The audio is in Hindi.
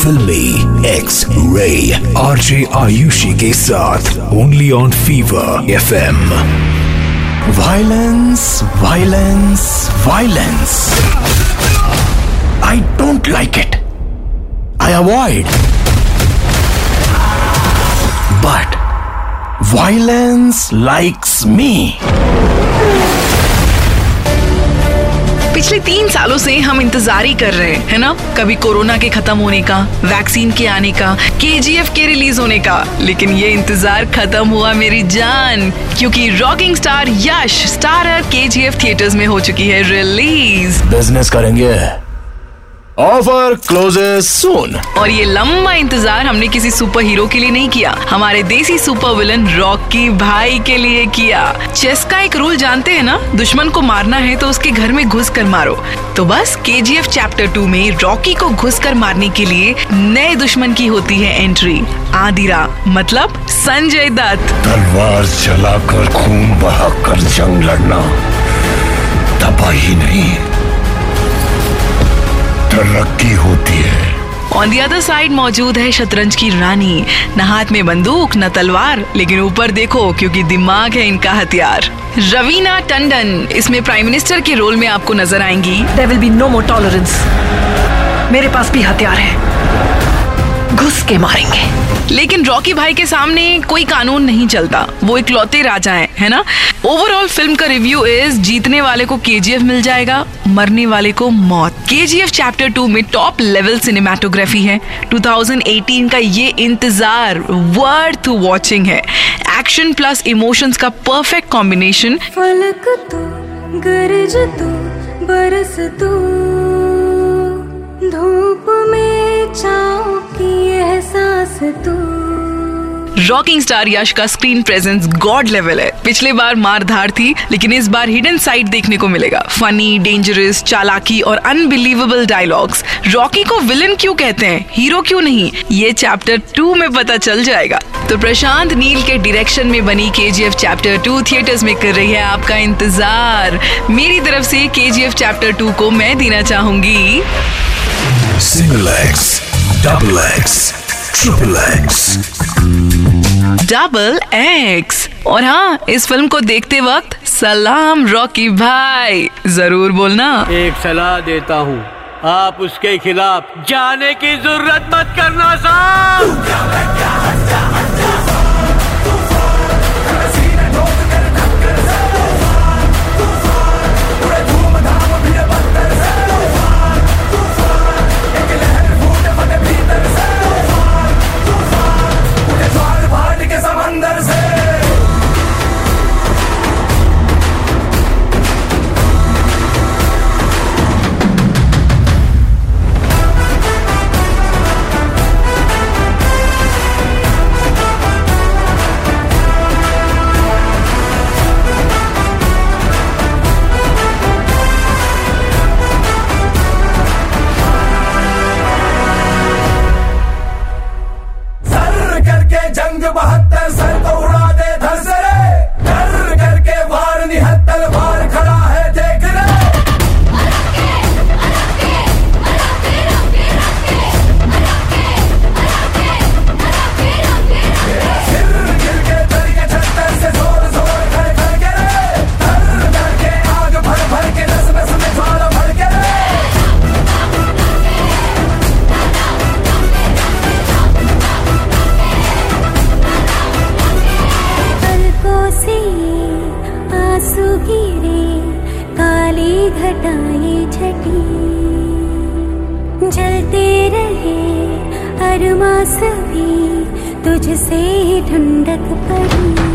फिल्मी एक्स रे आरजे आयुषी के साथ only on fever F M violence violence violence I don't like it I avoid but violence likes me पिछले तीन सालों से हम इंतज़ार ही कर रहे हैं, है ना? कभी कोरोना के खत्म होने का, वैक्सीन के आने का के के रिलीज़ होने का। लेकिन ये इंतज़ार खत्म हुआ मेरी जान, क्योंकि रॉकिंग स्टार यश स्टार के जी थिएटर्स में हो चुकी है रिलीज़। बिज़नेस करेंगे। ऑफ़र क्लोजेस सून और ये लंबा इंतज़ार हमने किसी सुपर हीरो के लिए नहीं किया। हमारे देसी सुपर विलन रॉकी भाई के लिए किया। चेस का एक रूल जानते हैं ना? दुश्मन को मारना है तो उसके घर में घुस कर मारो। तो बस K G F chapter two में रॉकी को घुस कर मारने के लिए नए दुश्मन की होती है एंट्री आदिरा मतलब संजय दत्त। तलवार चलाकर खून बहाकर जंग लड़ना। तबाही नहीं। तरक्की होती है। ऑन दी अदर साइड मौजूद है शतरंज की रानी। न हाथ में बंदूक न तलवार लेकिन ऊपर देखो क्योंकि दिमाग है इनका हथियार। रवीना टंडन इसमें प्राइम मिनिस्टर के रोल में आपको नज़र आएँगी। There will be no more tolerance मेरे पास भी हथियार है। घुस के मारेंगे। लेकिन रॉकी भाई के सामने कोई कानून नहीं चलता। वो इकलौते राजा है है ना? ओवरऑल फ़िल्म का रिव्यू इज़ जीतने वाले को के मिल जाएगा मरने वाले को मौत। K G F chapter two में टॉप लेवल सिनेमाटोग्राफी है। 2018 का ये इंतज़ार वर्थ वॉचिंग है। एक्शन प्लस इमोशंस का परफेक्ट कॉम्बिनेशन फलक गरज बरस धूप में चाओ की एहसास तो। रॉकिंग स्टार यश का स्क्रीन प्रेजेंस गॉड लेवल है। पिछले बार मार धार थी, लेकिन इस बार हिडन साइड देखने को मिलेगा। फनी डेंजरस चालाकी और अनबिलीवेबल डायलॉग्स रॉकी को विलन क्यों कहते हैं? हीरो क्यों नहीं? ये चैप्टर टू में पता चल जाएगा। तो प्रशांत नील के डायरेक्शन में बनी के चैप्टर टू थिएटर्स में कर रही है आपका इंतज़ार। मेरी तरफ़ से के चैप्टर टू को मैं देना चाहूँगी। Single X double X triple X double X और हाँ इस फ़िल्म को देखते वक्त सलाम रॉकी भाई। ज़रूर बोलना। एक सलाह देता हूँ, आप उसके खिलाफ जाने की ज़रूरत मत करना, साहब। घटाए छठी जलते रहे अरमास सभी तुझसे ही ठंडक पड़ी।